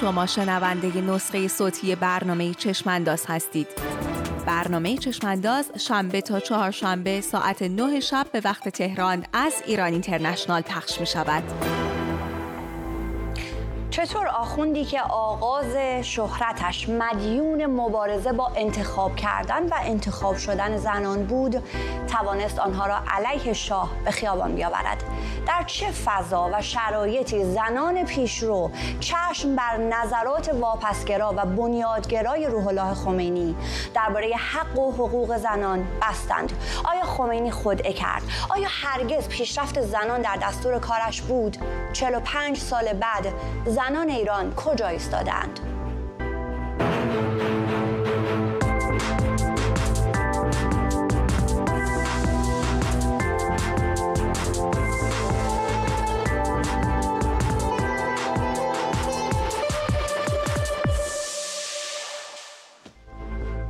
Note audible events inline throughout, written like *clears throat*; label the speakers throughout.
Speaker 1: شما شنونده نسخه صوتی برنامه چشمانداز هستید برنامه چشمانداز شنبه تا چهارشنبه ساعت 9 شب به وقت تهران از ایران اینترنشنال پخش می شود.
Speaker 2: چطور آخوندی که آغاز شهرتش مدیون مبارزه با انتخاب کردن و انتخاب شدن زنان بود توانست آنها را علیه شاه به خیابان بیاورد؟ در چه فضا و شرایطی زنان پیشرو چشم بر نظرات واپسگرا و بنیادگرای روح الله خمینی درباره حق و حقوق زنان بستند؟ آیا خمینی خودعه کرد؟ آیا هرگز پیشرفت زنان در دستور کارش بود؟ 45 سال بعد زنان ایران کجا ایستادند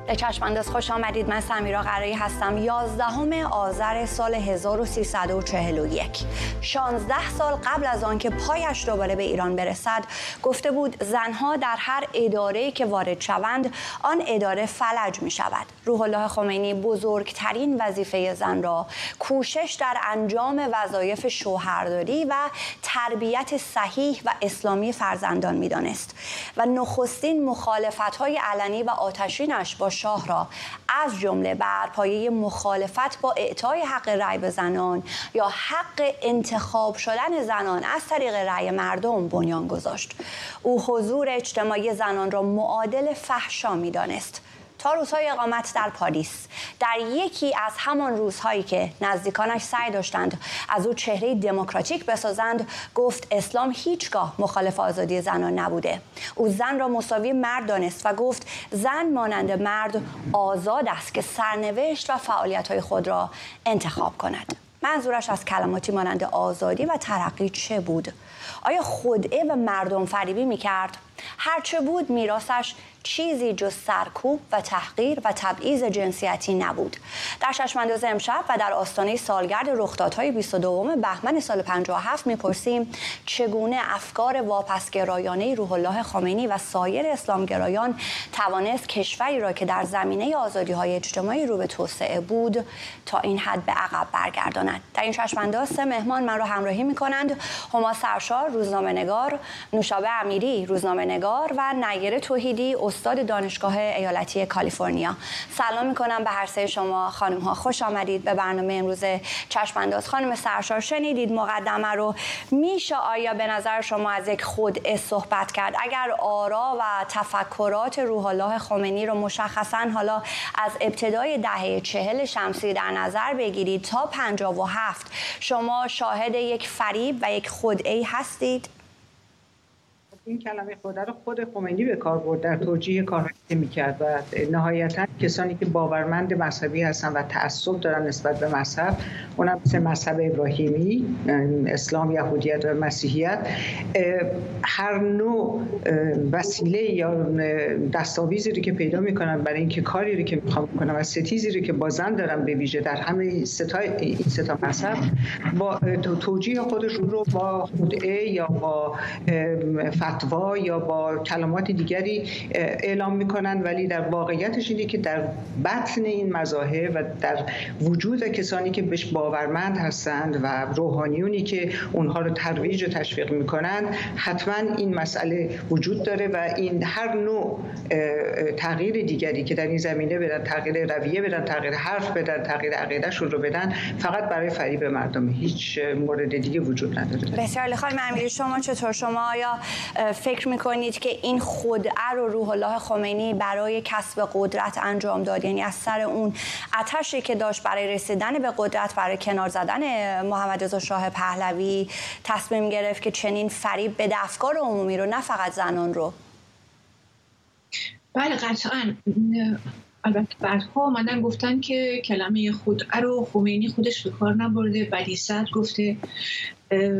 Speaker 2: به چشمانداز خوش آمدید. من سمیرا قرایی هستم. 11 آذر سال 1341 16 سال قبل از آنکه پایش دوباره به ایران برسد گفته بود زنها در هر اداره که وارد شوند آن اداره فلج می شود روح الله خمینی بزرگترین وظیفه زن را کوشش در انجام وظایف شوهرداری و تربیت صحیح و اسلامی فرزندان می دانست و نخستین مخالفت های علنی و آتشینش با شاه را. از جمله بر پایه مخالفت با اعطای حق رأی به زنان یا حق انتخاب شدن زنان از طریق رأی مردم بنیان گذاشت. او حضور اجتماعی زنان را معادل فحشا می‌دانست. تا روزهای اقامت در پاریس در یکی از همان روزهایی که نزدیکانش سعی داشتند از او چهره دموکراتیک بسازند گفت اسلام هیچگاه مخالف آزادی زنان نبوده او زن را مساوی مرد دانست و گفت زن مانند مرد آزاد است که سرنوشت و فعالیت خود را انتخاب کند منظورش از کلماتی مانند آزادی و ترقی چه بود؟ آیا خودعه و مردم فریبی می کرد؟ هرچه بود میراسش چیزی جز سرکوب و تحقیر و تبعیض جنسیتی نبود. در چشمانداز امشب و در آستانه سالگرد رخدادهای 22 بهمن سال 57 می‌پرسیم چگونه افکار واپسگرایانه روح الله خمینی و سایر اسلامگرایان توانست کشوری را که در زمینه آزادی های اجتماعی رو به توسعه بود تا این حد به عقب برگرداند؟ در این چشمانداز سه مهمان من را همراهی می‌کنند هما سرشار روزنامه نگار نوشابه امیری روزنامه نگار و نیر توحیدی استاد دانشگاه ایالتی کالیفرنیا. سلام می‌کنم به هر سه شما خانم ها خوش آمدید به برنامه امروز چشم انداز خانم سرشار شنیدید مقدمه رو؟ میشه آیا به نظر شما از یک خود صحبت کرد؟ اگر آرا و تفکرات روح الله خمینی رو مشخصا حالا از ابتدای دهه چهل شمسی در نظر بگیرید تا پنجاب و هفت شما شاهد یک فریب و یک خودعی هستید؟
Speaker 3: این کلمه خدا رو خود خمینی به کار برد در توجیه کارهایی که می‌کرد و نهایتا کسانی که باورمند مذهبی هستن و تعصب دارن نسبت به مذهب اونم مثل مذهب ابراهیمی اسلام یهودیت و مسیحیت هر نوع وسیله یا دستاویزی رو که پیدا می‌کنن برای اینکه کاری رو که می‌خوام کنن و ستیزی رو که با زن دارن به ویژه در همه ستا این ستا مذهب با توجیه خودشون رو با خودعه یا با فتوا یا با کلمات دیگری اعلام می‌کنن ولی در واقعیتش اینه که در بطن این مذاهب و در وجود کسانی که بهش باورمند هستند و روحانیونی که اونها رو ترویج و تشویق می‌کنن حتما این مسئله وجود داره و این هر نوع تغییر دیگری که در این زمینه بدن تغییر رویه بدن تغییر حرف بدن تغییر عقیدهشون رو بدن فقط برای فریب مردم. هیچ مورد دیگه وجود نداره.
Speaker 2: بسیار خانم امیری شما چطور؟ شما آیا فکر می‌کنید که این خودعه رو روح الله خمینی برای کسب قدرت انجام داد؟ یعنی از سر اون اتشی که داشت برای رسیدن به قدرت برای کنار زدن محمد رضا شاه پهلوی تصمیم گرفت که چنین فریب به افکار عمومی رو نه فقط زنان رو؟
Speaker 4: بله قطعا. البته بعدها آمدن گفتن که کلمه خودعه رو خمینی خودش به کار نبرده ولی گفته.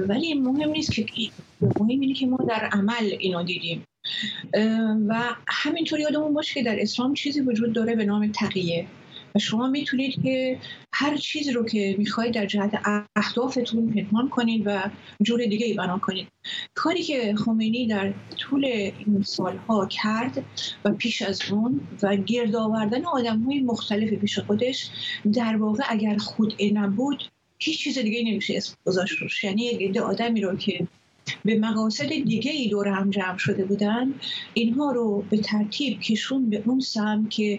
Speaker 4: ولی مهم نیست که مهم اینه که ما در عمل اینو دیدیم. و همینطور یادمون باشه که در اسلام چیزی وجود داره به نام تقیه. شما می‌تونید که هر چیز رو که می‌خواید در جهت اهدافتون پنهان کنید و جور دیگه ای بنا کنید. کاری که خمینی در طول این سالها کرد و پیش از اون و گرد آوردن آدم های مختلف پیش خودش در واقع اگر خود نبود هیچ چیز دیگه نمیشه اسم گذاشت. یعنی یک آدمی رو که به مقاصد دیگه ای دور هم جمع شده بودن اینها رو به ترتیب کشون به اون سم که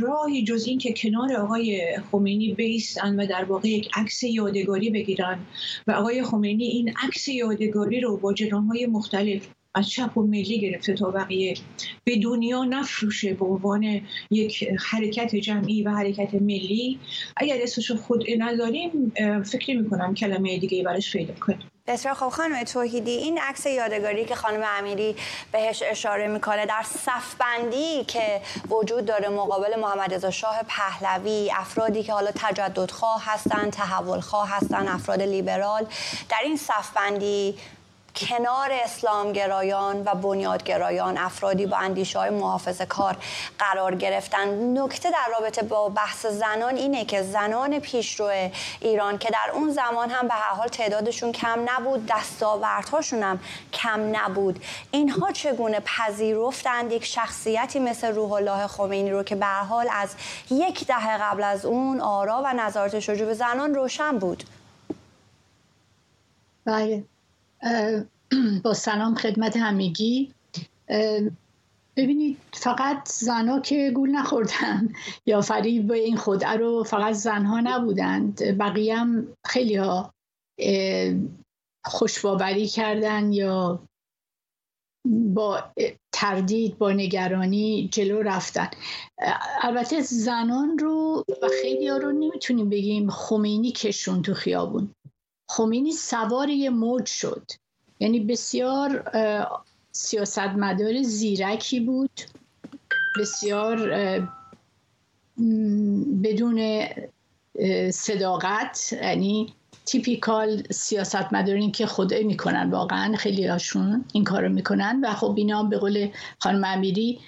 Speaker 4: راهی جز این که کنار آقای خمینی بیستن و در واقع یک عکس یادگاری بگیرن و آقای خمینی این عکس یادگاری رو با های مختلف از چپ و ملی گرفته تا بقیه به دنیا نفروشه به عنوان یک حرکت جمعی و حرکت ملی. اگر اسمش خود نداریم فکر می‌کنم کلمه دیگه برش پیدا کنیم.
Speaker 2: بسیار خب خانم توحیدی این عکس یادگاری که خانم امیری بهش اشاره می‌کنه در صفبندی که وجود داره مقابل محمد رضا شاه پهلوی افرادی که حالا تجددخواه هستن تحولخواه هستن افراد لیبرال در این صفبندی کنار اسلامگرایان و بنیادگرایان افرادی با اندیشه های محافظ کار قرار گرفتن. نکته در رابطه با بحث زنان اینه که زنان پیشرو ایران که در اون زمان هم به هر حال تعدادشون کم نبود دستاوردهاشون هم کم نبود. اینها چگونه پذیرفتند؟ یک شخصیتی مثل روح الله خمینی رو که به حال از یک دهه قبل از اون آرا و نظارتش رجوع به زنان روشن بود.
Speaker 5: بله. *clears throat* با سلام خدمت همگی. ببینید فقط زنها که گول نخوردن *laughs* یا فریب این خودعه رو فقط زنها نبودند. بقیه هم خیلی ها خوشباوری کردن یا با تردید با نگرانی جلو رفتن. البته زنان رو و خیلی ها رو نمی‌تونیم بگیم خمینی کشون تو خیابون. خمینی سوار یه موج شد. یعنی بسیار سیاستمدار زیرکی بود. بسیار بدون صداقت یعنی تیپیکال سیاستمدارین که خوده می‌کنن واقعا خیلی هاشون این کارو می‌کنن. و خب اینا به قول خانم امیری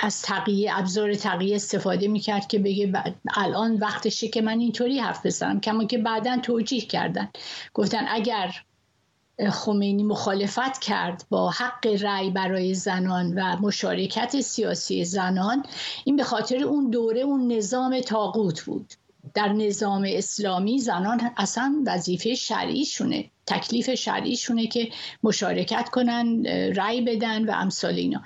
Speaker 5: از تقیه ابزار تقیه استفاده می‌کرد که بگه الان وقتشه که من اینطوری حرف بزنم. کما که بعدا توجیه کردن. گفتن اگر خمینی مخالفت کرد با حق رأی برای زنان و مشارکت سیاسی زنان این به خاطر اون دوره اون نظام تاقوت بود. در نظام اسلامی زنان اصلا وظیفه شرعیشونه تکلیف شرعیشونه که مشارکت کنن رأی بدن و امثال اینا.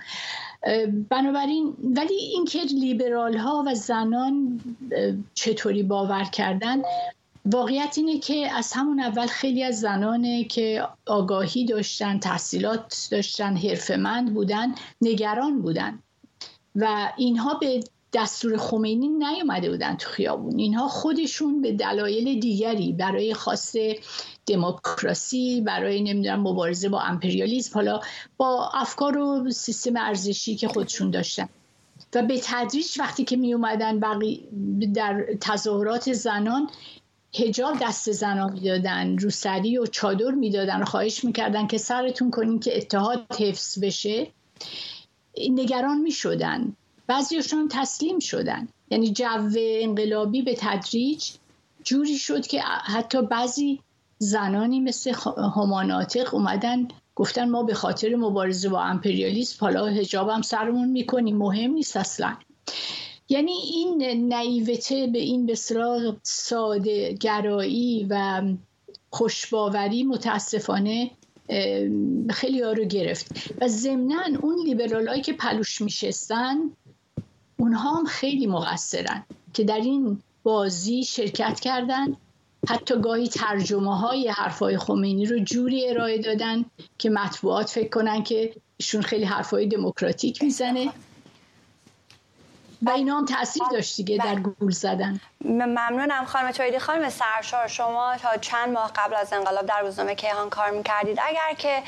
Speaker 5: بنابراین ولی اینکه لیبرال ها و زنان چطوری باور کردن واقعیت اینه که از همون اول خیلی از زنانه که آگاهی داشتن تحصیلات داشتن حرفمند بودن نگران بودن. و اینها به دستور خمینی نیومده بودن تو خیابون. اینها خودشون به دلایل دیگری برای خواست دموکراسی برای نمی‌دونم مبارزه با امپریالیسم حالا با افکار و سیستم ارزشی که خودشون داشتن. و به تدریج وقتی که می اومدن بقی در تظاهرات زنان هجاب دست زنان می‌دادن روسری و چادر می‌دادن و خواهش می‌کردن که سرتون کنین که اتحاد حفظ بشه. نگران می‌شدن. بعضیشون تسلیم شدن. یعنی جو انقلابی به تدریج جوری شد که حتی بعضی زنانی مثل هماناتق اومدن گفتن ما به خاطر مبارزه با امپریالیسم حالا هجاب هم سرمون می‌کنیم مهم نیست اصلا. یعنی این نایوته به این بسیار ساده گرایی و خوشباوری متاسفانه خیلی ها رو گرفت. و ضمنا اون لیبرال که پلوش میشستن اونها هم خیلی مقصرن که در این بازی شرکت کردن. حتی گاهی ترجمه های حرفای خمینی رو جوری ارائه دادن که مطبوعات فکر کنن که ایشون خیلی حرفای دموکراتیک می‌زنه. و اینا هم تاثیر داشت دیگه در گول زدن.
Speaker 2: ممنونم خانم تویدی خانم سرشار شما تا چند ماه قبل از انقلاب در روزنامه کیهان کار می‌کردید؟ اگر که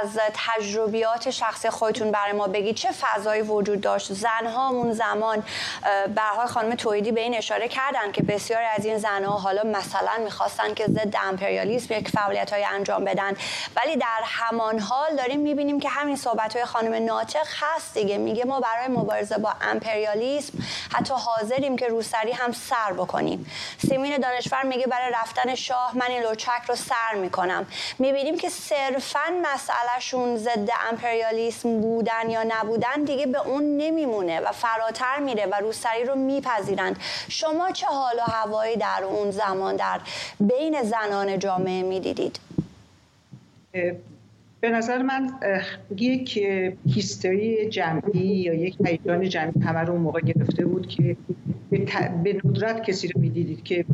Speaker 2: از تجربیات شخصی خودتون برای ما بگید چه فضایی وجود داشت؟ زنها اون زمان به حال خانم تویدی به این اشاره کردن که بسیاری از این زنها حالا مثلا می‌خواستن که ضد امپریالیسم یک فعالیت های انجام بدن. ولی در همان حال داریم می‌بینیم که همین صحبت های خانم ناطق هست دیگه. میگه ما برای مبارزه با امپریالیسم امپریالیسم حتی حاضریم که روسری هم سر بکنیم. سیمین دانشور میگه برای رفتن شاه من این لوچک رو سر می‌کنم. می‌بینیم که صرفا مسئلهشون ضد امپریالیسم بودن یا نبودن دیگه به اون نمیمونه و فراتر میره و روسری رو میپذیرند. شما چه حال و هوایی در اون زمان در بین زنان جامعه می‌دیدید؟
Speaker 3: به نظر من یک هیستری جمعی یا یک هیجان جمعی همه رو اون موقع گرفته بود که به ندرت کسی رو می‌دیدید که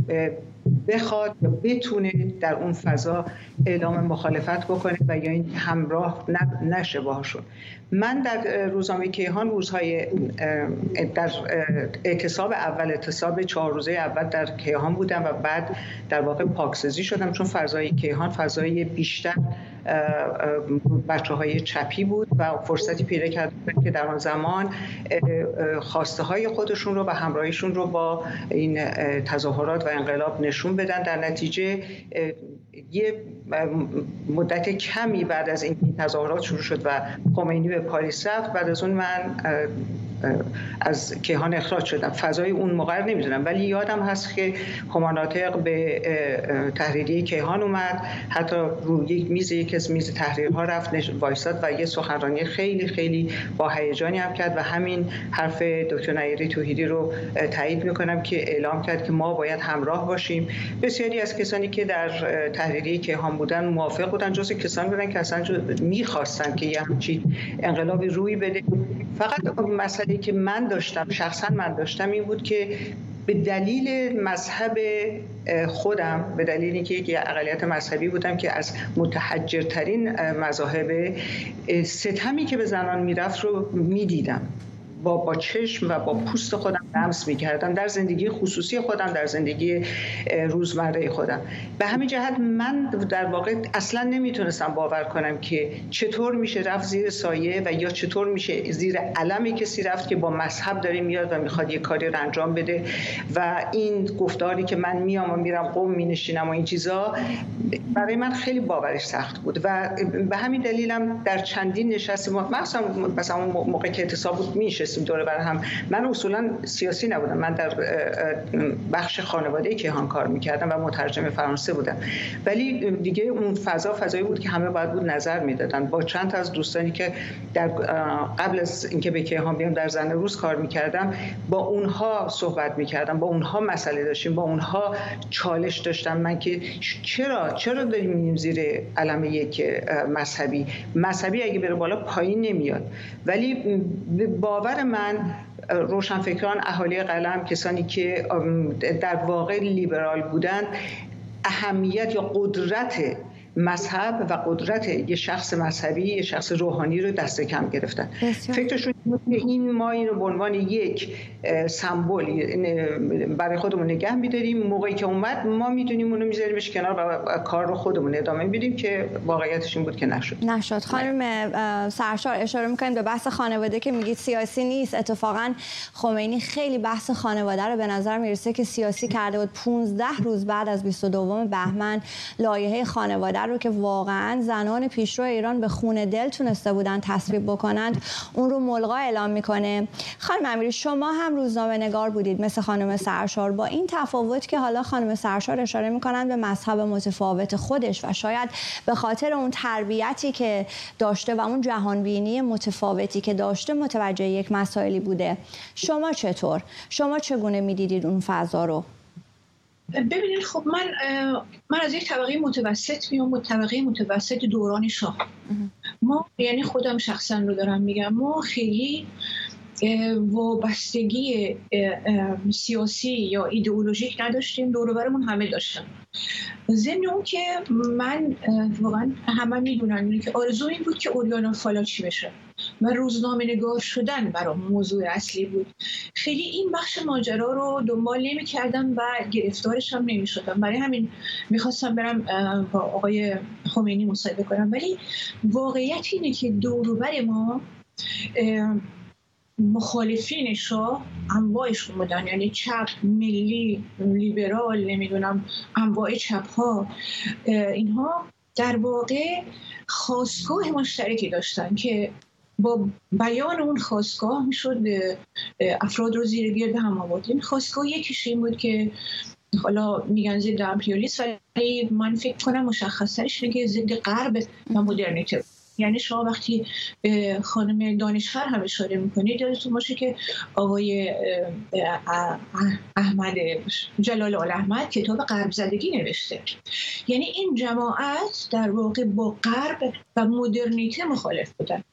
Speaker 3: بخواد یا بتونه در اون فضا اعلام مخالفت بکنه و یا این همراه نشه باهاشون. من در روزنامه کیهان روزهای در اعتصاب اول اعتصاب چهار روزه اول در کیهان بودم و بعد در واقع پاکسازی شدم چون فضای کیهان فضای بیشتر بچه های چپی بود و فرصتی پیدا کرد که در آن زمان خواسته های خودشون رو و همراهیشون رو با این تظاهرات و انقلاب نشون بدن. در نتیجه یه مدت کمی بعد از این تظاهرات شروع شد و خمینی به پاریس رفت بعد از اون من از کیهان اخراج شدم. فضای اون موقع نمی‌دونم ولی یادم هست که هماناتق به تحریری کیهان اومد. حتی روی یک میز یک از میز تحریرها رفت وایستاد و یه سخنرانی خیلی خیلی با هیجانی هم کرد و همین حرف دکتر نیری توحیدی رو تایید می‌کنم که اعلام کرد که ما باید همراه باشیم. بسیاری از کسانی که در تحریری کیهان بودن موافق بودن جز کسانی بودن که اصلا می‌خواستن که یه همچین انقلابی روی بده. فقط مسئله که من داشتم شخصا من داشتم این بود که به دلیل مذهب خودم به دلیل اینکه یک اقلیت مذهبی بودم که از متحجرترین مذاهب ستمی که به زنان می‌رفت رو می‌دیدم. با با چشم و با پوست خودم لمس می‌کردم. در زندگی خصوصی خودم در زندگی روزمره خودم. به همین جهت من در واقع اصلا نمی‌تونستم باور کنم که چطور میشه رفت زیر سایه و یا چطور میشه زیر علمی کسی رفت که با مذهب داره میاد و می‌خواد یه کاری رو انجام بده. و این گفتاری که من میام و میرم قوم مینشینم و این چیزا برای من خیلی باورش سخت بود. و به همین دلیلم در چندین نشست مثلا مثلا موقع که اعتصاب بود میشه نشستیم دوره بر هم. من اصولا سیاسی نبودم. من در بخش خانواده کیهان کار می‌کردم و مترجم فرانسه بودم. ولی دیگه اون فضا فضایی بود که همه باید بود نظر می‌دادن. با چند از دوستانی که در قبل از اینکه به کیهان بیام در زن روز کار می‌کردم با اونها صحبت می‌کردم. با اونها مسئله داشتیم. با اونها چالش داشتم. من که چرا چرا داریم زیر علم یک مذهبی؟ مذهبی اگه بره بالا پایین نمیاد. ولی باور من روشنفکران اهالی قلم کسانی که در واقع لیبرال بودند اهمیت یا قدرت مذهب و قدرت یه شخص مذهبی یه شخص روحانی رو دست کم گرفتن. فکرشون این ما این رو به عنوان یک سمبل برای خودمون نگه میداریم. موقعی که اومد ما می‌دونیم اونو میذاریمش کنار و کار رو خودمون ادامه میدیم که واقعیتش این بود که نشد.
Speaker 2: نشد. خانم سرشار اشاره می‌کنیم به بحث خانواده که میگید سیاسی نیست. اتفاقا خمینی خیلی بحث خانواده رو به نظر می‌رسه که سیاسی کرده بود. 15 روز بعد از 22 بهمن لایحه خانواده رو که واقعا زنان پیشرو ایران به خون دل تونسته بودن تصویب بکنند اون رو ملغا اعلام می‌کنه. خانم امیری شما هم روزنامه نگار بودید مثل خانم سرشار. با این تفاوت که حالا خانم سرشار اشاره می‌کنن به مذهب متفاوت خودش و شاید به خاطر اون تربیتی که داشته و اون جهانبینی متفاوتی که داشته متوجه یک مسائلی بوده. شما چطور؟ شما چگونه می‌دیدید اون فضا رو؟
Speaker 4: ببینید خب من من از یک طبقه متوسط میام طبقه متوسط دوران شاه. ما یعنی خودم شخصا رو دارم میگم ما خیلی وابستگی سیاسی یا ایدئولوژیک نداشتیم دور همه داشتن. ضمن اون که من واقعا همه می‌دونن که آرزو این بود که اوریانا فالاچی بشه. و روزنامه نگار شدن برای موضوع اصلی بود. خیلی این بخش ماجرا رو دنبال نمی کردم و گرفتارش هم نمی شدم برای همین می‌خواستم برم با آقای خمینی مصاحبه کنم. ولی واقعیت اینه که دوروبر ما مخالفین شاه انواعش بودن یعنی چپ ملی لیبرال نمی‌دونم انواع چپ ها اینها در واقع خواستگاه مشترکی داشتن که با بیان اون خواستگاه می‌شد افراد رو زیر گرد هم آورد. این خواستگاه یکیش این بود که حالا میگن ضد امپریالیست ولی من فکر کنم مشخصترش که ضد غرب و مدرنیته. یعنی شما وقتی خانم دانشفر هم اشاره می‌کنید یادتون باشه که آقای احمد جلال آل احمد کتاب غرب زدگی نوشته. یعنی این جماعت در واقع با غرب و مدرنیته مخالف بودن.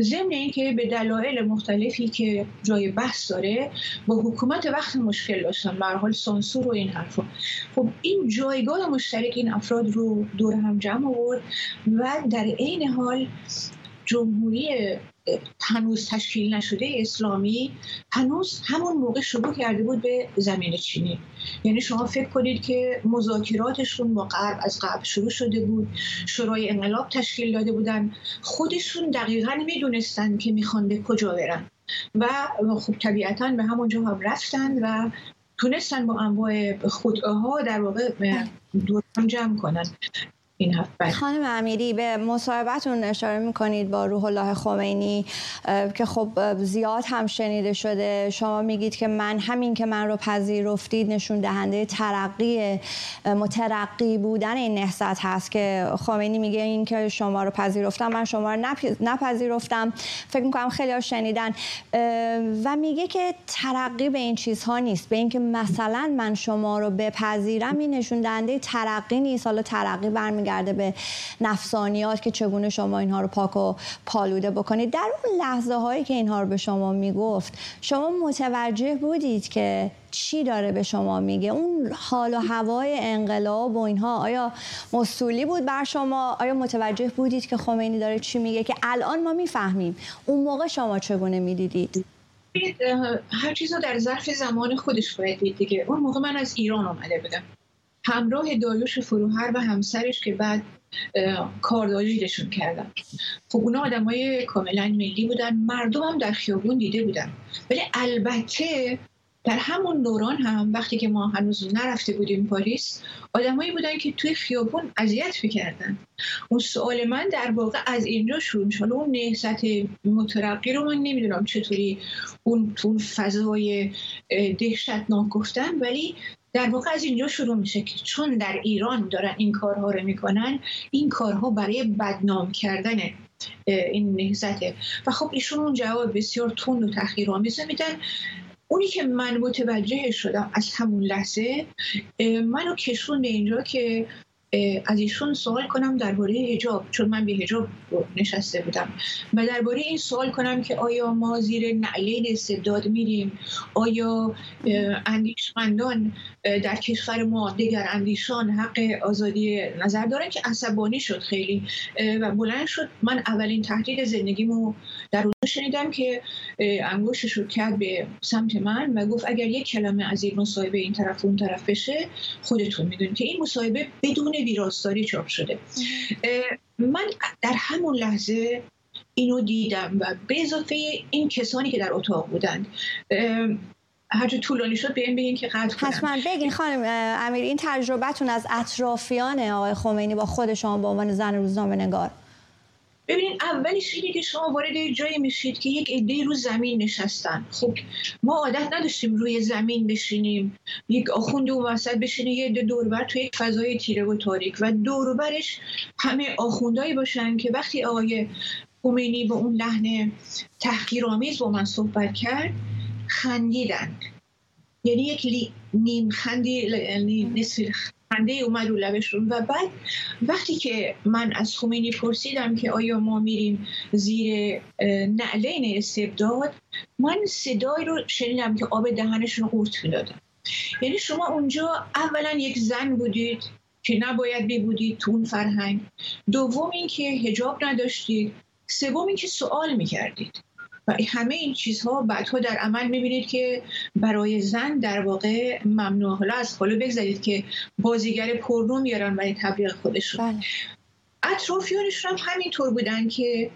Speaker 4: ضمن اینکه به دلایل مختلفی که جای بحث داره با حکومت وقت مشکل داشتن. به حال سانسور و این حرفا. خب این جایگاه مشترک این افراد رو دور هم جمع آورد و در عین حال جمهوری هنوز تشکیل نشده اسلامی هنوز همون موقع شروع کرده بود به زمین چینی. یعنی شما فکر کنید که مذاکراتشون با غرب از قبل شروع شده بود شورای انقلاب تشکیل داده بودن. خودشون دقیقا می‌دونستن که می‌خوان به کجا برن. و خب طبیعتا به همونجا هم رفتن و تونستن با انواع خودها در واقع دور جمع کنن.
Speaker 2: این بله. خانم امیری به مصاحبتون اشاره می‌کنید با روح الله خمینی که خب زیاد هم شنیده شده. شما میگید که من همین که من رو پذیرفتید نشون دهنده ترقی مترقی بودن این نهضت هست که خمینی میگه این که شما رو پذیرفتم من شما رو نپذیرفتم. فکر می‌کنم خیلی ها شنیدن. و میگه که ترقی به این چیزها نیست. به اینکه مثلا من شما رو بپذیرم این نشون دهنده ترقی نیست. حالا ترقی برمیگرده برمیگرده به نفسانیات که چگونه شما اینها رو پاک و پالوده بکنید. در اون لحظه هایی که اینها رو به شما می‌گفت شما متوجه بودید که چی داره به شما میگه؟ اون حال و هوای انقلاب و اینها آیا مسئولی بود بر شما؟ آیا متوجه بودید که خمینی داره چی میگه؟ که الان ما می‌فهمیم. اون موقع شما چگونه می‌دیدید؟
Speaker 4: هر چیز رو در ظرف زمان خودش باید دید دیگه. اون موقع من از ایران آمده بودم. همراه دایوش فروهر و همسرش که بعد کارداریدشون کردن. خب اونا آدم های کاملا ملی بودن. مردم هم در خیابون دیده بودن. ولی البته در همون دوران هم وقتی که ما هنوز نرفته بودیم پاریس آدمایی بودن که توی خیابون اذیت می‌کردن. اون سوال من در واقع از اینجا شروع شد اون نهضت مترقی رو من نمی‌دونم چطوری اون تو فضای دهشتناک گفتن ولی در واقع از اینجا شروع میشه که چون در ایران دارن این کارها رو می‌کنن این کارها برای بدنام کردن این نهزته و خب ایشون اون جواب بسیار تند و تحقیرآمیز میدن. اونی که من متوجه شدم از همون لحظه منو کشون به اینجا که از ایشون سوال کنم درباره هجاب چون من به هجاب نشسته بودم. و درباره این سوال کنم که آیا ما زیر نعلین استبداد میریم؟ آیا اندیشمندان در کشور ما دیگر اندیشان حق آزادی نظر دارن که عصبانی شد خیلی. و بلند شد. من اولین تهدید زندگیمو در اون شنیدم که انگوشش رو کرد به سمت من و گفت اگر یک کلمه از این مصاحبه این طرف اون طرف بشه خودتون می‌دونید که این مصاحبه بدون ویراستاری چاپ شده. من در همون لحظه اینو دیدم و به اضافه این کسانی که در اتاق بودند هرچه طولانی شد به این بگین که قطع کنم
Speaker 2: حتما. بگین خانم امیر این تجربتون از اطرافیان آقای خمینی با خود شما به عنوان زن روزنامه نگار؟
Speaker 4: ببینید اولش اینه که شما وارد جایی میشید که یک عده رو زمین نشستن. خب ما عادت نداشتیم روی زمین بشینیم. یک آخوند و وسط بشینه یه عده دوربر توی یک فضای تیره و تاریک. و دوربرش همه آخوندهایی باشن که وقتی آقای خمینی با اون لحن تحقیرآمیز با من صحبت کرد خندیدند یعنی یک نیم خندی نصف خنده اومد رو لبشون. و بعد وقتی که من از خمینی پرسیدم که آیا ما میریم زیر نعلین استبداد من صدای رو شنیدم که آب دهنشون قورت می‌دادن. یعنی شما اونجا اولا یک زن بودید که نباید بی بودید تو اون فرهنگ. دوم اینکه هجاب نداشتید. سوم اینکه سوال می‌کردید. و همه این چیزها بعدها در عمل می‌بینید که برای زن در واقع ممنوع. حالا از حالا بگذارید که بازیگر پرنو میارن برای تبلیغ خودشون. بله. اطرافیانشون هم همینطور بودن که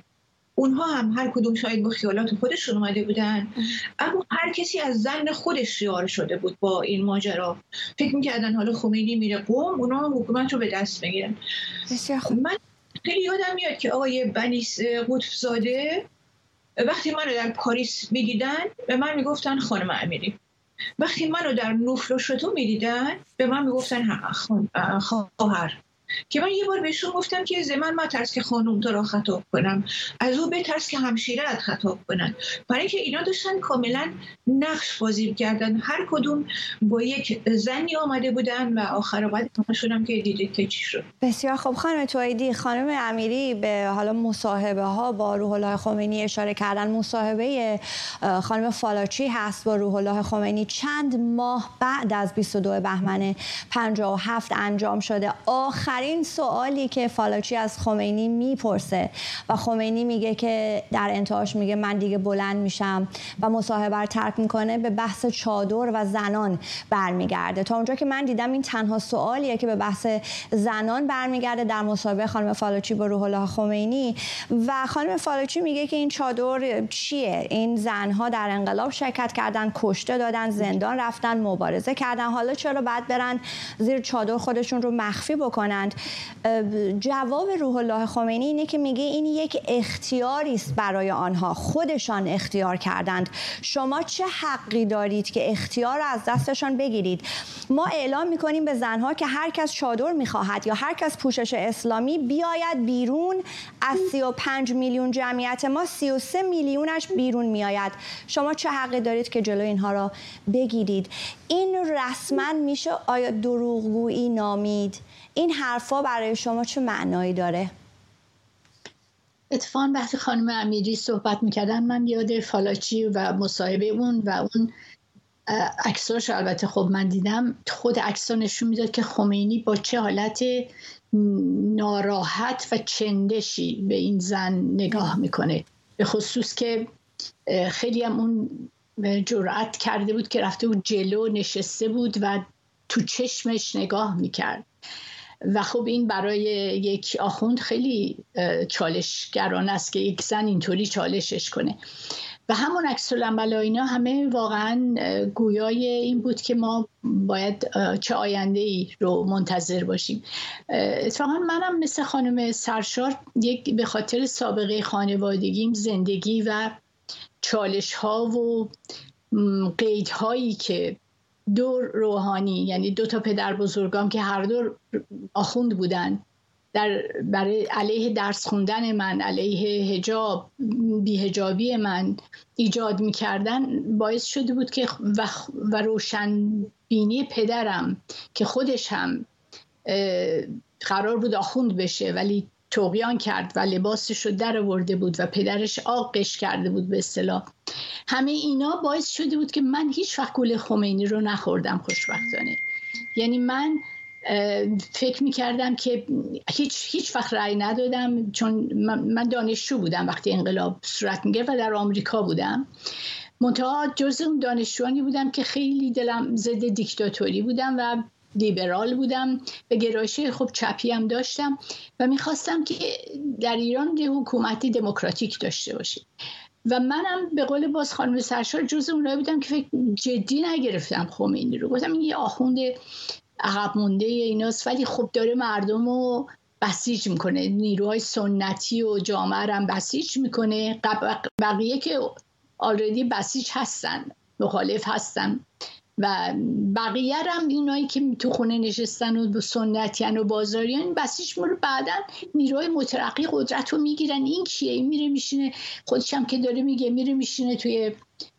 Speaker 4: اونها هم هر کدوم شاید با خیالات خودشون اومده بودن اما هر کسی از زن خودش شیار شده بود با این ماجرا. فکر می‌کردن حالا خمینی میره قوم اونا حکومت رو به دست بگیرن من خیلی یادم میاد که آقای بنیس قطفزاده وقتی منو در پاریس می‌دیدن به من می‌گفتن خانم امیری. وقتی منو در نوفل و می‌دیدن به من می‌گفتن خواهر. که من یه بار بهشون گفتم که زمن ما ترس که خانم تو را خطاب کنم. از او بترس که همشیره خطاب کنن. برای اینکه اینا داشتن کاملا نقش بازی کردن هر کدوم با یک زنی آمده بودن و آخر بعد همشون که دیده که چی شد.
Speaker 2: بسیار خوب. خانم تویدی خانم امیری به حالا مصاحبه ها با روح الله خمینی اشاره کردن. مصاحبه خانم فالاچی هست با روح الله خمینی. چند ماه بعد از 22 بهمن 57 انجام شده. آخر این سوالی که فالاچی از خمینی می‌پرسه و خمینی میگه که در انتهاش میگه من دیگه بلند میشم و مصاحبه رو ترک می‌کنه به بحث چادر و زنان برمیگرده. تا اونجا که من دیدم این تنها سوالیه که به بحث زنان برمیگرده در مصاحبه خانم فالاچی با روح الله خمینی و خانم فالاچی میگه که این چادر چیه؟ این زنها در انقلاب شرکت کردن کشته دادن زندان رفتن مبارزه کردن. حالا چرا بعد برن زیر چادر خودشون رو مخفی بکنن؟ جواب روح الله خمینی اینه که میگه این یک اختیاری است برای آنها. خودشان اختیار کردند. شما چه حقی دارید که اختیار رو از دستشان بگیرید؟ ما اعلام می‌کنیم به زنها که هر کس چادر می‌خواهد یا هر کس پوشش اسلامی بیاید بیرون از 35 میلیون جمعیت ما. 33 میلیونش بیرون میآید. شما چه حقی دارید که جلو اینها را بگیرید؟ این رسما میشه آیا دروغگویی نامید؟ این حرفا برای شما چه معنایی داره؟
Speaker 5: اتفاقا وقتی خانم امیری صحبت می‌کردن من یاد فالاچی و مصاحبه اون و اون عکساش البته خب من دیدم. خود عکسا نشون می‌داد که خمینی با چه حالت ناراحت و چندشی به این زن نگاه می‌کنه. به خصوص که خیلی هم اون جرأت کرده بود که رفته بود جلو نشسته بود و تو چشمش نگاه می‌کرد. و خب این برای یک آخوند خیلی چالشگران است که یک زن اینطوری چالشش کنه. و همون عکس اینا همه واقعا گویای این بود که ما باید چه آینده ای رو منتظر باشیم. اتفاقا منم مثل خانم سرشار یک به خاطر سابقه خانوادگیم زندگی و چالش ها و قید هایی که دو روحانی یعنی دو تا پدر بزرگام که هر دو آخوند بودن. در برای علیه درس خوندن من علیه هجاب بیهجابی من ایجاد می‌کردن باعث شده بود که و, و روشن بینی پدرم که خودش هم قرار بود آخوند بشه ولی توقیان کرد و لباسش رو در آورده بود و پدرش آقش کرده بود به اصطلاح. همه اینا باعث شده بود که من هیچ وقت گول خمینی رو نخوردم خوشبختانه. یعنی من فکر می‌کردم که هیچ هیچ وقت رأی ندادم چون من دانشجو بودم وقتی انقلاب صورت میگه و در آمریکا بودم. منتها جز اون دانشجوانی بودم که خیلی دلم ضد دیکتاتوری بودم و لیبرال بودم به گرایش خب چپی هم داشتم و می‌خواستم که در ایران یه حکومتی دموکراتیک داشته باشیم. و منم به قول باز خانم سرشار جز اونایی بودم که فکر جدی نگرفتم خمینی رو. گفتم این یه آخوند عقب مونده ایناست ولی خب داره مردم رو بسیج می‌کنه. نیروهای سنتی و جامعه هم بسیج می‌کنه. بقیه که آلردی بسیج هستن مخالف هستن. و بقیه هم اینایی که تو خونه نشستن و سنتیان و بازاریان بسیش رو بعدا نیروهای مترقی قدرت رو می‌گیرن. این کیه؟ این میره میشینه خودش هم که داره میگه میره میشینه توی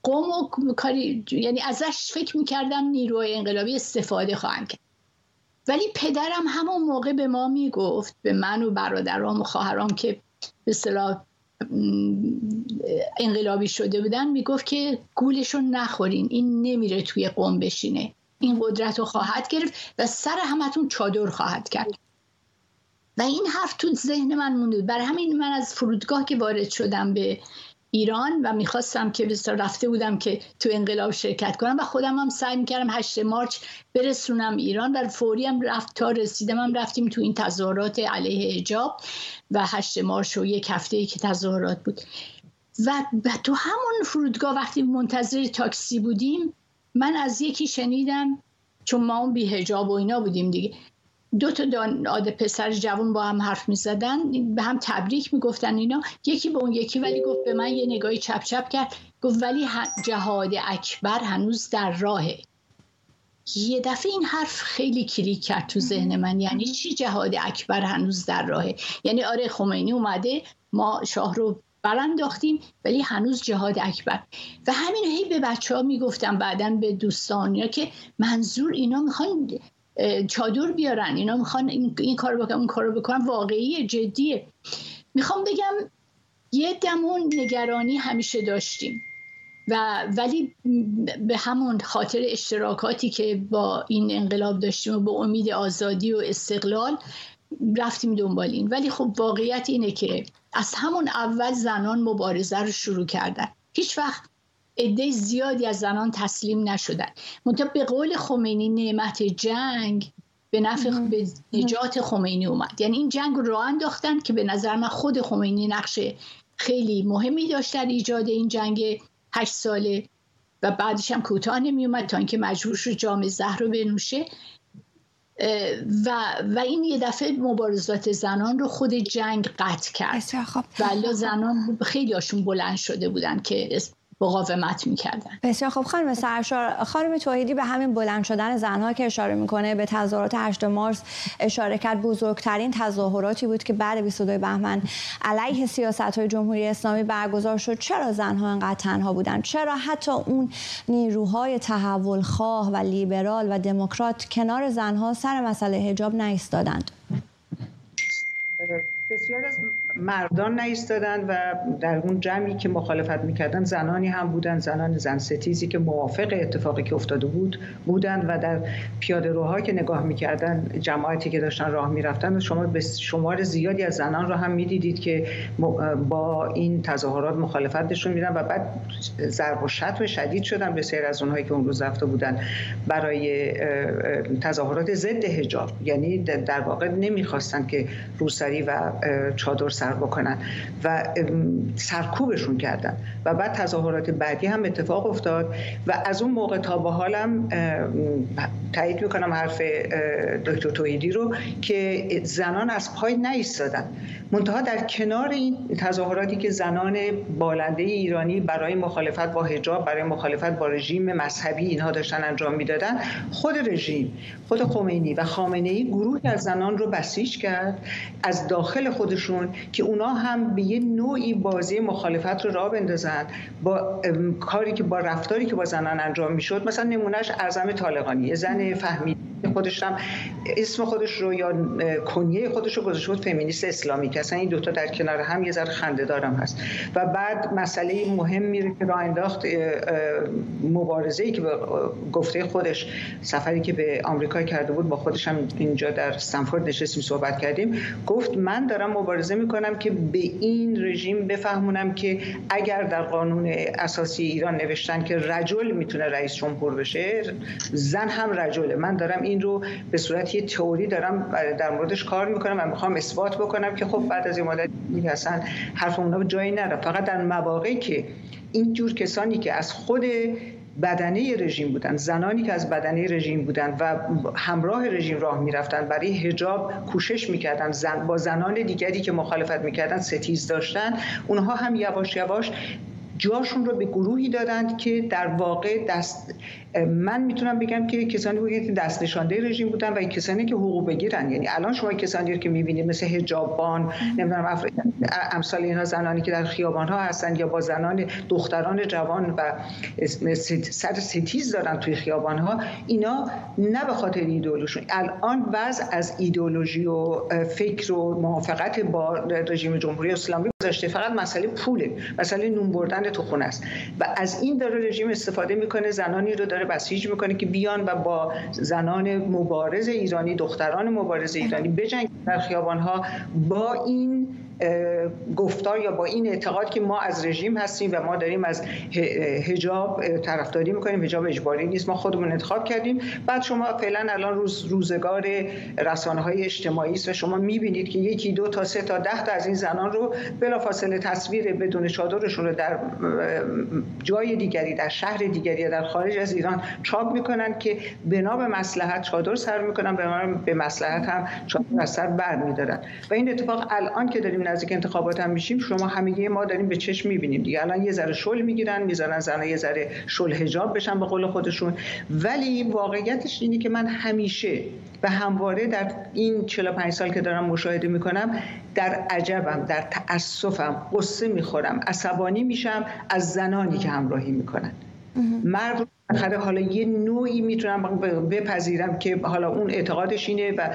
Speaker 5: قوم و کاری یعنی ازش فکر می‌کردم نیروهای انقلابی استفاده خواهند کرد. ولی پدرم همون موقع به ما می‌گفت به من و برادرام و خواهرام که به انقلابی شده بودن می‌گفت که گولش رو نخورین این نمیره توی قوم بشینه. این قدرت رو خواهد گرفت و سر همتون چادر خواهد کرد. و این حرف تو ذهن من مونده برای همین من از فرودگاه که وارد شدم به ایران و می‌خواستم که بسیار رفته بودم که تو انقلاب شرکت کنم و خودم هم سعی می‌کردم 8 مارچ برسونم ایران و فوری هم رفت تا رسیدم هم رفتیم تو این تظاهرات علیه اجاب و 8 مارچ و یک هفته که تظاهرات بود. و تو همون فرودگاه وقتی منتظر تاکسی بودیم من از یکی شنیدم چون ما اون بی هجاب و اینا بودیم دیگه. دو تا آده پسر جوان با هم حرف می زدن به هم تبریک می گفتن اینا. یکی به اون یکی ولی گفت به من یه نگاهی چپ چپ کرد. گفت ولی جهاد اکبر هنوز در راهه. یه دفعه این حرف خیلی کلیک کرد تو ذهن من. یعنی چی جهاد اکبر هنوز در راهه؟ یعنی آره خمینی اومده ما شاه رو برانداختیم ولی هنوز جهاد اکبر. و همین هی به بچه ها می‌گفتم بعدا به دوستان یا که منظور اینا می‌خوان چادر بیارن. اینا می‌خوان این, این کار بکنن اون کار بکنن. واقعی جدیه. می‌خوام بگم یه دمون نگرانی همیشه داشتیم. و ولی به همون خاطر اشتراکاتی که با این انقلاب داشتیم و به امید آزادی و استقلال رفتیم دنبالین ولی خب واقعیت اینه که از همون اول زنان مبارزه رو شروع کردن. هیچ وقت عده زیادی از زنان تسلیم نشدن. منتها به قول خمینی نعمت جنگ به نفع به نجات خمینی اومد. یعنی این جنگ رو راه انداختن که به نظر من خود خمینی نقش خیلی مهمی داشت در ایجاد این جنگ هشت ساله و بعدش هم کوتاه نمی اومد تا اینکه مجبور شد جام زهر رو بنوشه. و, و این یه دفعه مبارزات زنان رو خود جنگ قطع کرد. ولی زنان خیلی هاشون بلند شده بودن که مقاومت می‌کردن.
Speaker 2: بسیار خب خانم سرشار خانم توحیدی به همین بلند شدن زنها که اشاره می‌کنه به تظاهرات 8 مارس اشاره کرد بزرگترین تظاهراتی بود که بعد 22 بهمن علیه سیاست های جمهوری اسلامی برگزار شد. چرا زنها انقدر تنها بودن؟ چرا حتی اون نیروهای تحول خواه و لیبرال و دموکرات کنار زنها سر مسئله حجاب نایستادند
Speaker 3: بسیار از مردان نایستادن و در اون جمعی که مخالفت می‌کردن زنانی هم بودن زنان زن ستیزی که موافق اتفاقی که افتاده بود بودن و در پیاده روها که نگاه می‌کردن جماعتی که داشتن راه می‌رفتن شما به شمار زیادی از زنان رو هم می‌دیدید که با این تظاهرات مخالفت نشون میدن و بعد ضرب و شتم شدید شدن سیر از اونهایی که اون روز رفته بودن برای تظاهرات ضد حجاب. یعنی در واقع نمی‌خواستن که روسری و چادر سر بکنن و سرکوبشون کردن. و بعد تظاهرات بعدی هم اتفاق افتاد و از اون موقع تا به حالم تایید می‌کنم حرف دکتر تویدی رو که زنان از پای نایستادن منتها در کنار این تظاهراتی که زنان بالنده ایرانی برای مخالفت با حجاب برای مخالفت با رژیم مذهبی اینها داشتن انجام می‌دادن خود رژیم خود خمینی و خامنه ای گروهی از زنان رو بسیج کرد از داخل خودشون که اونا هم به یه نوعی بازی مخالفت رو راه بندازن. با کاری که با رفتاری که با زنان انجام می‌شد مثلا نمونهش اعظم طالقانی زن فهمید خودش هم اسم خودش رو یا کنیه خودش رو گذاشته بود فمینیست اسلامی که اصلا این دوتا در کنار هم یه ذره خنده دارم هست. و بعد مسئله مهم میره که راه انداخت مبارزه ای که به گفته خودش سفری که به آمریکا کرده بود با خودش هم اینجا در استنفورد نشستیم صحبت کردیم. گفت من دارم مبارزه می‌کنم که به این رژیم بفهمونم که اگر در قانون اساسی ایران نوشتن که رجل می‌تونه رئیس جمهور بشه زن هم رجله. من دارم این رو به صورت یه تئوری دارم در موردش کار می‌کنم و می‌خوام اثبات بکنم که خب بعد از این مدت اصلا حرف اونا جایی نره فقط در مواقعی که این جور کسانی که از خود بدنه رژیم بودن زنانی که از بدنه رژیم بودن و همراه رژیم راه می‌رفتن برای هجاب کوشش می‌کردن زن با زنان دیگری که مخالفت می‌کردن ستیز داشتن اونها هم یواش یواش جاشون رو به گروهی دادند که در واقع دست من می‌تونم بگم که کسانی بودن که دست نشانده رژیم بودن و کسانی که حقوق بگیرن. یعنی الان شما کسانی که می‌بینید مثل حجابان نمی‌دونم امثال اینها زنانی که در خیابان ها هستن یا با زنان دختران جوان و سر ستیز دارن توی خیابان ها اینا نه به خاطر ایدئولوژی الان وضع از ایدئولوژی و فکر و موافقت با رژیم جمهوری اسلامی گذاشته فقط مسئله پوله مسئله نون بردن تو خونه است. و از این داره رژیم استفاده می‌کنه زنانی رو داره بسیج می‌کنه که بیان و با زنان مبارز ایرانی دختران مبارز ایرانی بجنگ در خیابان ها با این گفتار یا با این اعتقاد که ما از رژیم هستیم و ما داریم از هجاب طرفداری می‌کنیم هجاب اجباری نیست ما خودمون انتخاب کردیم. بعد شما فعلا الان روز روزگار رسانه های اجتماعی است و شما می‌بینید که یکی دو تا سه تا ده تا از این زنان رو بلافاصله تصویر بدون چادرشون رو در جای دیگری در شهر دیگری یا در خارج از ایران چاپ می‌کنن که بنا به مصلحت چادر سر می‌کنن به مصلحت هم چادر از سر بر میدارن و این اتفاق الان که داریم نزدیک انتخابات هم میشیم شما همگی ما داریم به چشم می‌بینیم دیگه. الان یه ذره شل می‌گیرن می‌ذارن زنها یه ذره شل حجاب بشن به قول خودشون. ولی واقعیتش اینه که من همیشه و همواره در این 45 سال که دارم مشاهده می‌کنم در عجبم در تأسفم قصه می‌خورم عصبانی میشم از زنانی که همراهی می‌کنن. مرد بالاخره حالا یه نوعی می‌تونم بپذیرم که حالا اون اعتقادش اینه و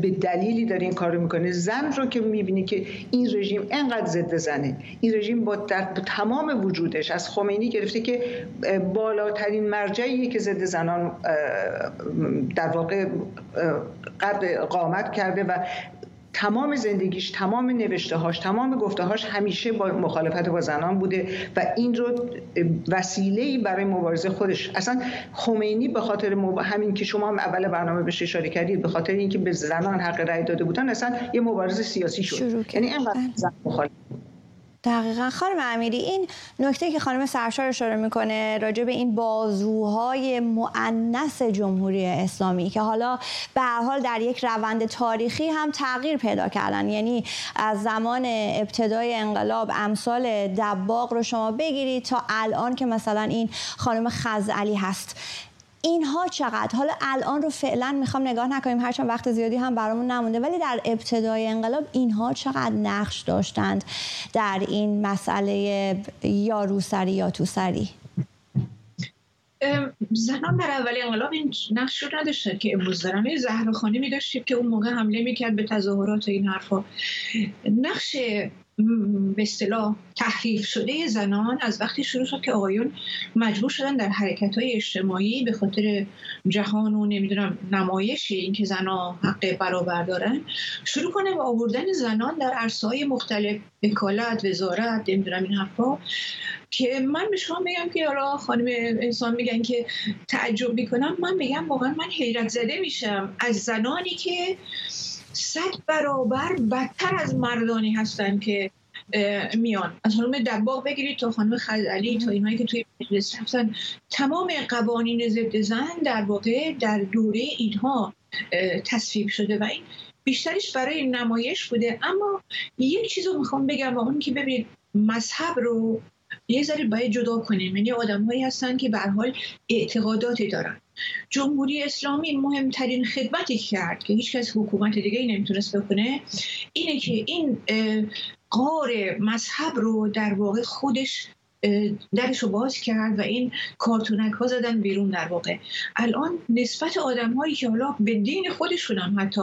Speaker 3: به دلیلی داره این کارو می‌کنه. زن رو که می‌بینی که این رژیم انقدر ضد زنه. این رژیم با در تمام وجودش از خمینی گرفته که بالاترین مرجعیه که ضد زنان در واقع قد قامت کرده و تمام زندگیش تمام نوشته هاش تمام گفته هاش همیشه با مخالفت با زنان بوده و این رو وسیله برای مبارزه خودش اصلا خمینی به خاطر همین که شما هم اول برنامه بهش اشاره کردید به خاطر اینکه به زنان حق رأی داده بودن اصلا یه مبارزه سیاسی شد یعنی اینقدر. زن مخالف
Speaker 2: دقیقا. خانم امیری این نکته که خانم سرشار اشاره می‌کنه راجع به این بازوهای معنس جمهوری اسلامی که حالا به هر حال در یک روند تاریخی هم تغییر پیدا کردن. یعنی از زمان ابتدای انقلاب امثال دباغ رو شما بگیرید تا الان که مثلا این خانم خزعلی هست. اینها چقدر؟ حالا الان رو فعلا می‌خوام نگاه نکنیم هرچند وقت زیادی هم برامون نمونده ولی در ابتدای انقلاب اینها چقدر نقش داشتند در این مسئله یا روسری یا توسری؟
Speaker 4: زنان در اول انقلاب این نقش رو نداشتن که امروز دارن. یه زهرخانی می که اون موقع حمله می‌کرد به تظاهرات و این حرفا. نقش به اصطلاح تحریف شده زنان از وقتی شروع شد که آقایون مجبور شدن در حرکت های اجتماعی به خاطر جهان و نمی‌دونم نمایش اینکه زنان حق برابر دارن شروع کنه با آوردن زنان در عرصه های مختلف وکالت وزارت نمی‌دونم این حرفا. که من به شما میگم که حالا خانم انسان میگن که تعجب می‌کنم من میگم واقعا من حیرت زده میشم از زنانی که صد برابر بدتر از مردانی هستن که میان. از خانم دباغ بگیرید تا خانم خزعلی تا اینهایی که توی مجلس رفتن تمام قوانین ضد زن در واقع در دوره اینها تصویب شده و این بیشترش برای نمایش بوده. اما یک چیز رو می‌خوام بگم و اون که ببینید مذهب رو یه ذره باید جدا کنیم. یعنی آدم هایی هستن که به حال اعتقاداتی دارن. جمهوری اسلامی مهمترین خدمتی کرد که هیچکس حکومت دیگه ای نمی‌تونست بکنه اینه که این قار مذهب رو در واقع خودش درش رو باز کرد و این کارتونک ها زدن بیرون در واقع. الان نسبت آدم هایی که حالا به دین خودشون هم حتی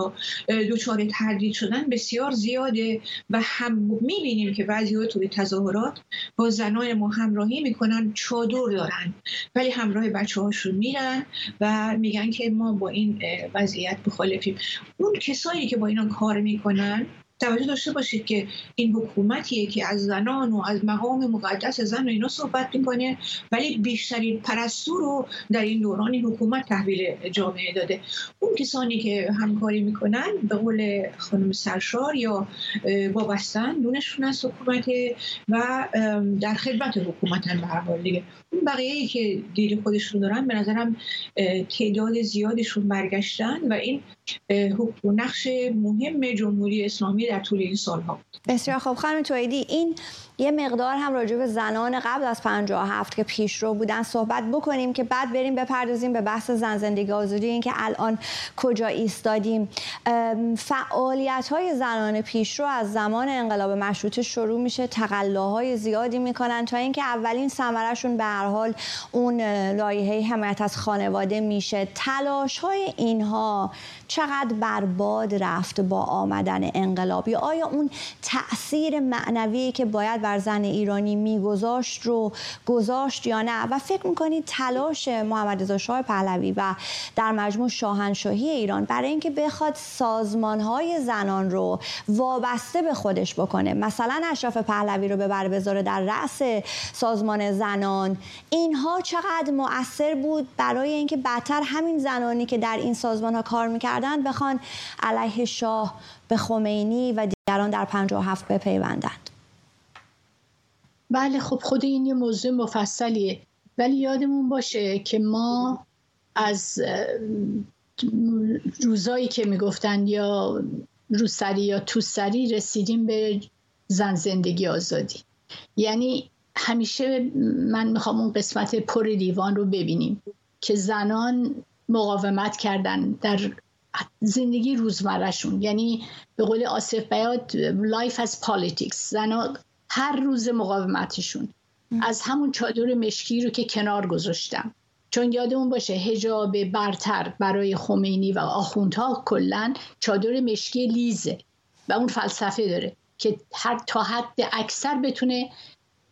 Speaker 4: دچار تردید شدن بسیار زیاده و هم می‌بینیم که بعضی ها توی تظاهرات با زنان ما همراهی می‌کنن چادر دارن. ولی همراه بچه هاشون میرن و میگن که ما با این وضعیت مخالفیم. اون کسایی که با اینا کار می‌کنن توجه داشته باشید که این حکومتیه که از زنان و از مقام مقدس زن و اینا صحبت می‌کنه ولی بیشترین پرستو رو در این دوران حکومت تحویل جامعه داده. اون کسانی که همکاری می‌کنن به قول خانم سرشار یا وابستن دونشون از حکومت و در خدمت حکومتن به دیگه. اون بقیه ای که دید خودشون دارن به نظرم تعداد زیادشون برگشتن و این نقش مهم جمهوری اسلامی در طول این سالها
Speaker 2: بسیار خوب. خانم تویدی این یه مقدار هم راجع به زنان قبل از 57 که پیشرو بودن صحبت بکنیم که بعد بریم بپردازیم به بحث زن زندگی آزادی این که الان کجا ایستادیم. فعالیت های زنان پیشرو از زمان انقلاب مشروطه شروع میشه. تقلاهای زیادی می‌کنن تا اینکه اولین ثمرشون به هر حال اون لایحه حمایت از خانواده میشه. تلاش های اینها چقدر برباد رفت با آمدن انقلاب یا آیا اون تاثیر معنوی که باید بر زن ایرانی میگذاشت رو گذاشت یا نه؟ و فکر می‌کنید تلاش محمد رضا شاه پهلوی و در مجموع شاهنشاهی ایران برای اینکه بخواد سازمان های زنان رو وابسته به خودش بکنه مثلا اشرف پهلوی رو ببره بذاره در رأس سازمان زنان اینها چقدر مؤثر بود برای اینکه بدتر همین زنانی که در این سازمان ها کار می‌کردن بخوان علیه شاه به خمینی و دیگران در 57 بپیوندند؟
Speaker 5: بله خب خود این یه موضوع مفصلیه. ولی یادمون باشه که ما از روزایی که می‌گفتن یا روسری یا توسری رسیدیم به زن زندگی آزادی. یعنی همیشه من می‌خوام اون قسمت پر لیوان رو ببینیم که زنان مقاومت کردن در زندگی روزمرهشون. یعنی به قول آصف بیات life as politics زنان هر روز مقاومتشون. از همون چادر مشکی رو که کنار گذاشتم. چون یادمون باشه هجاب برتر برای خمینی و آخوندها کلا چادر مشکی لیزه و اون فلسفه داره که هر تا حد اکثر بتونه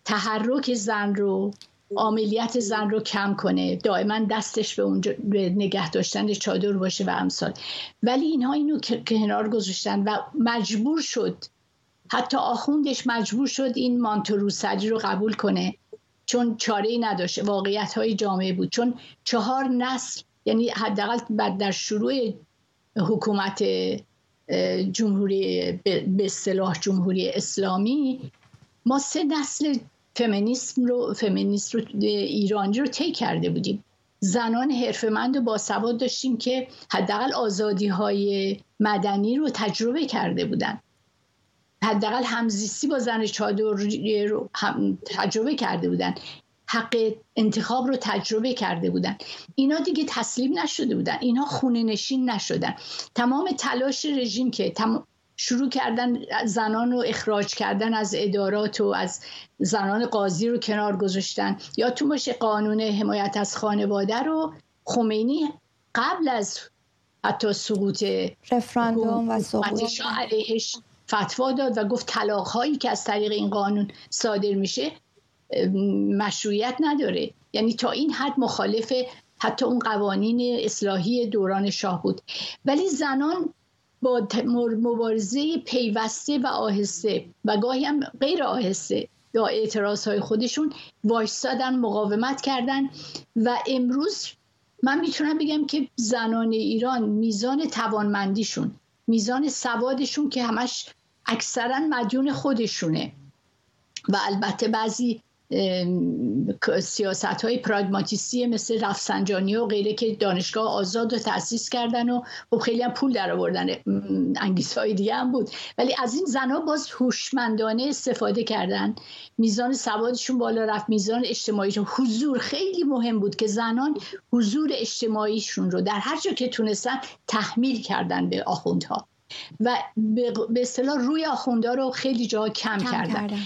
Speaker 5: تحرک زن رو عملیت زن رو کم کنه. دائما دستش به اونجا به نگه داشتن چادر باشه و امثال. ولی اینها اینو کنار گذاشتن و مجبور شد حتی آخوندش مجبور شد این مانتو روسری رو قبول کنه. چون چاره ای نداشت. واقعیت های جامعه بود. چون چهار نسل یعنی حداقل بعد در شروع حکومت جمهوری به اصطلاح جمهوری اسلامی ما سه نسل فمینیسم رو فمینیست رو ایرانی رو طی کرده بودیم. زنان حرفمند و باسواد داشتیم که حداقل آزادی های مدنی رو تجربه کرده بودن. حداقل همزیستی با زن چادر رو هم تجربه کرده بودن. حق انتخاب رو تجربه کرده بودن. اینا دیگه تسلیم نشده بودن. اینا خونه نشین نشدن. تمام تلاش رژیم که شروع کردن زنان رو اخراج کردن از ادارات و از زنان قاضی رو کنار گذاشتن. یا تو باشه قانون حمایت از خانواده رو خمینی قبل از حتی سقوط
Speaker 2: رفراندوم و سقوط.
Speaker 5: علیهش فتوا داد و گفت طلاق هایی که از طریق این قانون صادر میشه مشروعیت نداره. یعنی تا این حد مخالف حتی اون قوانین اصلاحی دوران شاه بود. ولی زنان با مبارزه پیوسته و آهسته و گاهی هم غیر آهسته با اعتراض های خودشون وایستادن مقاومت کردن و امروز من می‌تونم بگم که زنان ایران میزان توانمندیشون میزان سوادشون که همش اکثرا مدیون خودشونه. و البته بعضی سیاست های پراگماتیستی مثل رفسنجانی و غیره که دانشگاه آزاد رو تأسیس کردن و خب خیلی هم پول در آوردن های دیگه هم بود. ولی از این زنها باز هوشمندانه استفاده کردن. میزان سوادشون بالا رفت میزان اجتماعیشون. حضور خیلی مهم بود که زنان حضور اجتماعیشون رو در هر جا که تونستن تحمیل کردن به آخوندها. و به اصطلاح روی آخونده رو خیلی جا کم, کردن.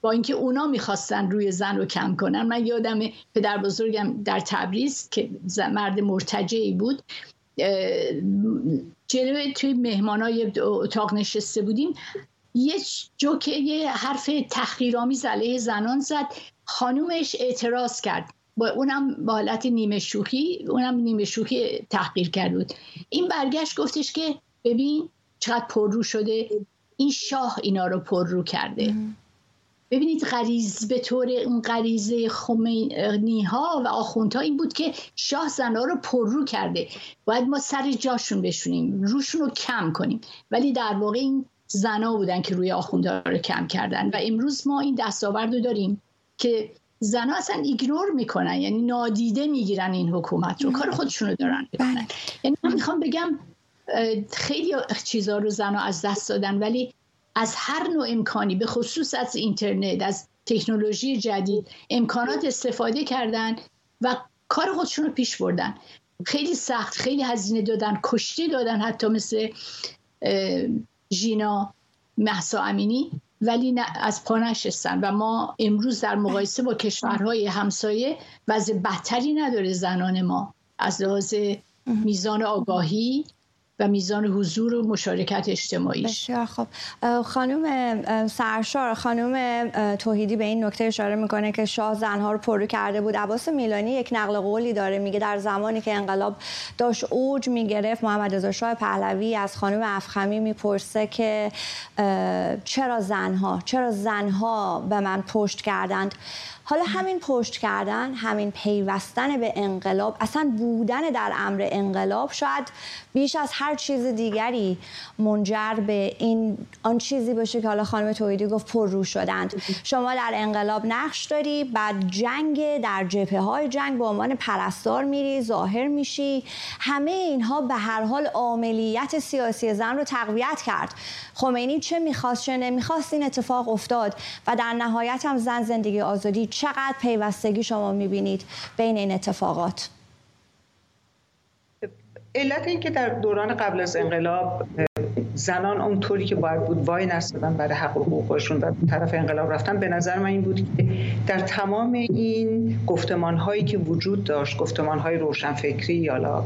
Speaker 5: با اینکه اونا می‌خواستن روی زن رو کم کنن. من یادم پدر بزرگم در تبریز که مرد مرتجعی بود جلوی توی مهمانای اتاق نشسته بودیم. یه جوکه یه حرف تحقیرآمیز علیه زنان زد. خانومش اعتراض کرد. با اونم با حالت نیمه شوخی اونم نیمه شوخی تحقیر کرد بود. این برگشت گفتش که ببین چقدر پررو شده. این شاه اینا رو پررو کرده. ببینید غریز به طور اون غریزه خمینی ها و آخوندها این بود که شاه زنها رو پررو کرده. باید ما سر جاشون بشونیم روشون رو کم کنیم. ولی در واقع این زنها بودن که روی آخوندها رو کم کردن. و امروز ما این دستاورد رو داریم که زنها اصلا ایگنور می‌کنن. یعنی نادیده می‌گیرن این حکومت رو. کار خودشون رو دارن بکنن. یعنی من می‌خوام بگم خیلی چیزها رو زنها از دست دادن ولی از هر نوع امکانی به خصوص از اینترنت از تکنولوژی جدید امکانات استفاده کردن و کار خودشون رو پیش بردن. خیلی سخت خیلی هزینه دادن کشتی دادن حتی مثل ژینا محسا امینی ولی نه از پا نشستن. و ما امروز در مقایسه با کشورهای همسایه وضع بدتری نداره زنان ما. از لحاظ میزان آگاهی و میزان حضور و مشارکت اجتماعی
Speaker 2: بسیار خب خانم سرشار خانم توحیدی به این نکته اشاره می‌کنه که شاه زنها رو پرو کرده بود. عباس میلانی یک نقل قولی داره. میگه در زمانی که انقلاب داشت اوج می‌گرفت محمد رضا شاه پهلوی از خانم افخمی می‌پرسه که چرا زنها چرا زنها به من پشت کردند؟ حالا همین پشت کردن همین پیوستن به انقلاب اصلا بودن در امر انقلاب شاید بیش از هر چیز دیگری منجر به این آن چیزی باشه که حالا خانم تویدی گفت رو شدند. شما در انقلاب نقش داری بعد جنگ در جبهه های جنگ به عنوان پرستار میری ظاهر میشی. همه اینها به هر حال عملیت سیاسی زن رو تقویت کرد. خمینی چه می‌خواست چه نمی‌خواست این اتفاق افتاد. و در نهایت هم زن زندگی آزادی چقدر پیوستگی شما می‌بینید بین این اتفاقات؟
Speaker 3: علت این که در دوران قبل از انقلاب زنان اونطوری که باید بود وای نستدن برای حق و حقوقشون و طرف انقلاب رفتن به نظر من این بود که در تمام این گفتمان هایی که وجود داشت گفتمان های روشنفکری یا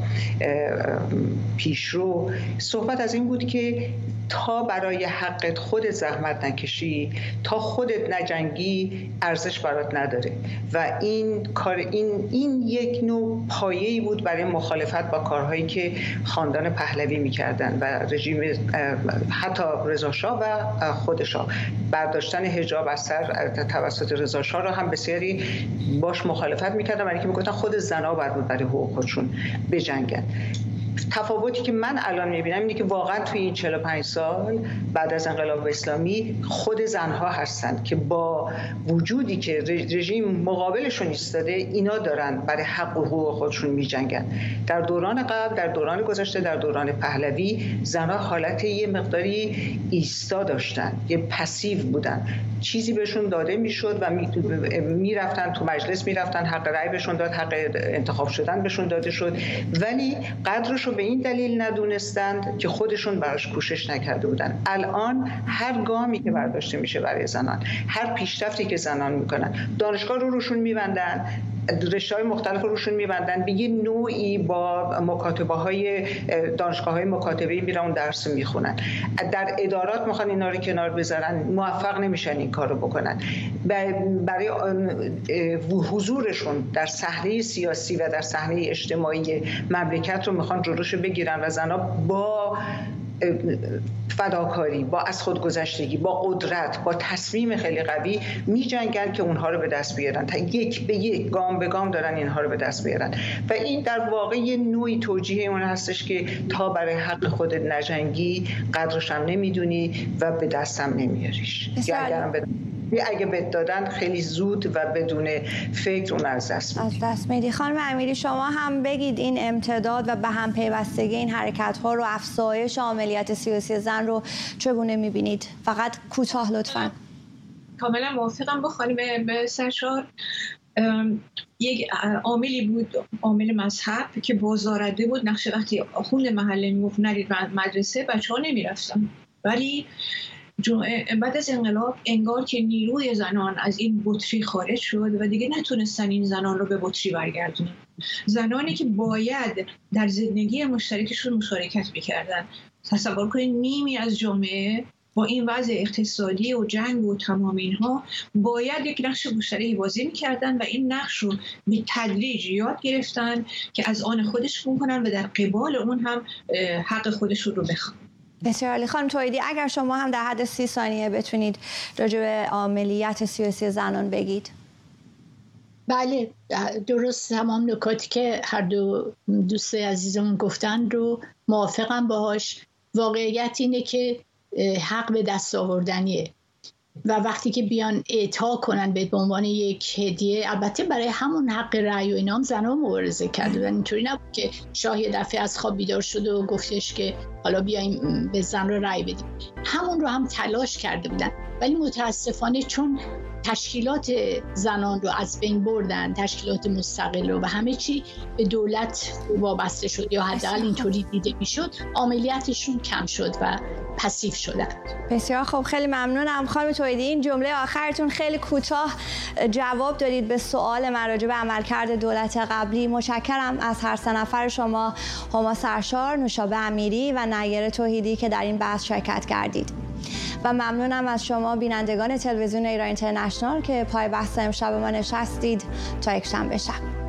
Speaker 3: پیشرو صحبت از این بود که تا برای حقت خودت زحمت نکشی تا خودت نجنگی ارزش برات نداره. و این کار این این یک نوع پایه‌ای بود برای مخالفت با کارهایی که خاندان پهلوی می‌کردن و رژیم حتی رضا و خودشا برداشتن حجاب از سر توسط رضا شاه را هم بسیاری باش مخالفت می‌کردن. برای اینکه می‌گفتن خود زنا باید بود برای حقوق خودشون بجنگن. تفاوتی که من الان می‌بینم اینه که واقعا توی این 45 سال بعد از انقلاب اسلامی خود زنها هستند که با وجودی که رژیم مقابلشون ایستاده اینا دارن برای حق و حقوق خودشون میجنگن. در دوران قبل در دوران گذشته در دوران پهلوی زنها حالت یه مقداری ایستا داشتن یه پسیو بودن. چیزی بهشون داده می‌شد و می‌رفتن تو مجلس می‌رفتن حق رأی بهشون داد حق انتخاب شدن بهشون داده شد. ولی قدرش رو به این دلیل ندونستند که خودشون براش کوشش نکرده بودن. الان هر گامی که برداشته میشه برای زنان هر پیشرفتی که زنان می‌کنن دانشگاه رو روشون میبندن. رشته های مختلف روشون میبندن. به یه نوعی با مکاتبه های دانشگاه های مکاتبه میرن اون درس می‌خونن. در ادارات می‌خوان اینا رو کنار بذارن. موفق نمیشن این کار رو بکنن برای حضورشون در صحنه سیاسی و در صحنه اجتماعی مملکت رو می‌خوان جلوش بگیرن و زنها با فداکاری با از خودگذشتگی با قدرت با تصمیم خیلی قوی می جنگن که اونها رو به دست بیارن. تا یک به یک گام به گام دارن اینها رو به دست بیارن. و این در واقع یه نوعی توجیه اون هستش که تا برای حق خودت نجنگی قدرش هم نمی‌دونی و به دستم نمیاریش. یا اگه بهت دادن خیلی زود و بدون فکر اون از دست
Speaker 2: از دست میدی. خانم امیری شما هم بگید این امتداد و به هم پیوستگی این حرکت ها رو افزایش عملیات سیاسی زن رو چگونه می‌بینید؟ فقط کوتاه لطفا.
Speaker 4: کاملا موافقم. با خانم سرشار. یک عاملی بود عامل مذهب که بازارده بود. نقش وقتی خون محله می‌گفت نرید مدرسه بچه ها نمی‌رفتن. ولی بعد از انقلاب انگار که نیروی زنان از این بطری خارج شد و دیگه نتونستن این زنان رو به بطری برگردونن. زنانی که باید در زندگی مشترکشون مشارکت می‌کردن. تصور کنید نیمی از جامعه با این وضع اقتصادی و جنگ و تمام اینها باید یک نقش مشترکی بازی می‌کردن و این نقش رو به تدریج یاد گرفتن که از آن خودش کنن و در قبال اون هم حق خودشون رو بخوان.
Speaker 2: بسیار عالی. خانم تویدی اگر شما هم در حد سی ثانیه بتونید راجع به عملیت سیاسی زنان بگید.
Speaker 5: بله درست تمام نکاتی که هر دو دوست عزیزمون گفتن رو موافقم باهاش. واقعیت اینه که حق به دست آوردنیه. و وقتی که بیان اعطا کنن به عنوان یک هدیه البته برای همون حق رأی و اینام زنها مبارزه کرده و اینطوری نبود که شاه یه دفعه از خواب بیدار شده و گفتش که حالا بیایم به زن رو رأی بدیم. همون رو هم تلاش کرده بودن. ولی متاسفانه چون تشکیلات زنان رو از بین بردن تشکیلات مستقل رو و همه چی به دولت وابسته شد یا حداقل اینطوری دیده می‌شد عملیاتشون کم شد و پسیو شدن.
Speaker 2: بسیار خوب خیلی ممنونم. خانم تویدی این جمله آخرتون خیلی کوتاه جواب دادید به سوال من راجع به عملکرد دولت قبلی. متشکرم از هر سه نفر شما هما سرشار نوشابه امیری و نیر توحیدی که در این بحث شرکت کردید. و ممنونم از شما بینندگان تلویزیون ایران اینترنشنال که پای بحث امشب ما نشستید. تا یک شنبه شب.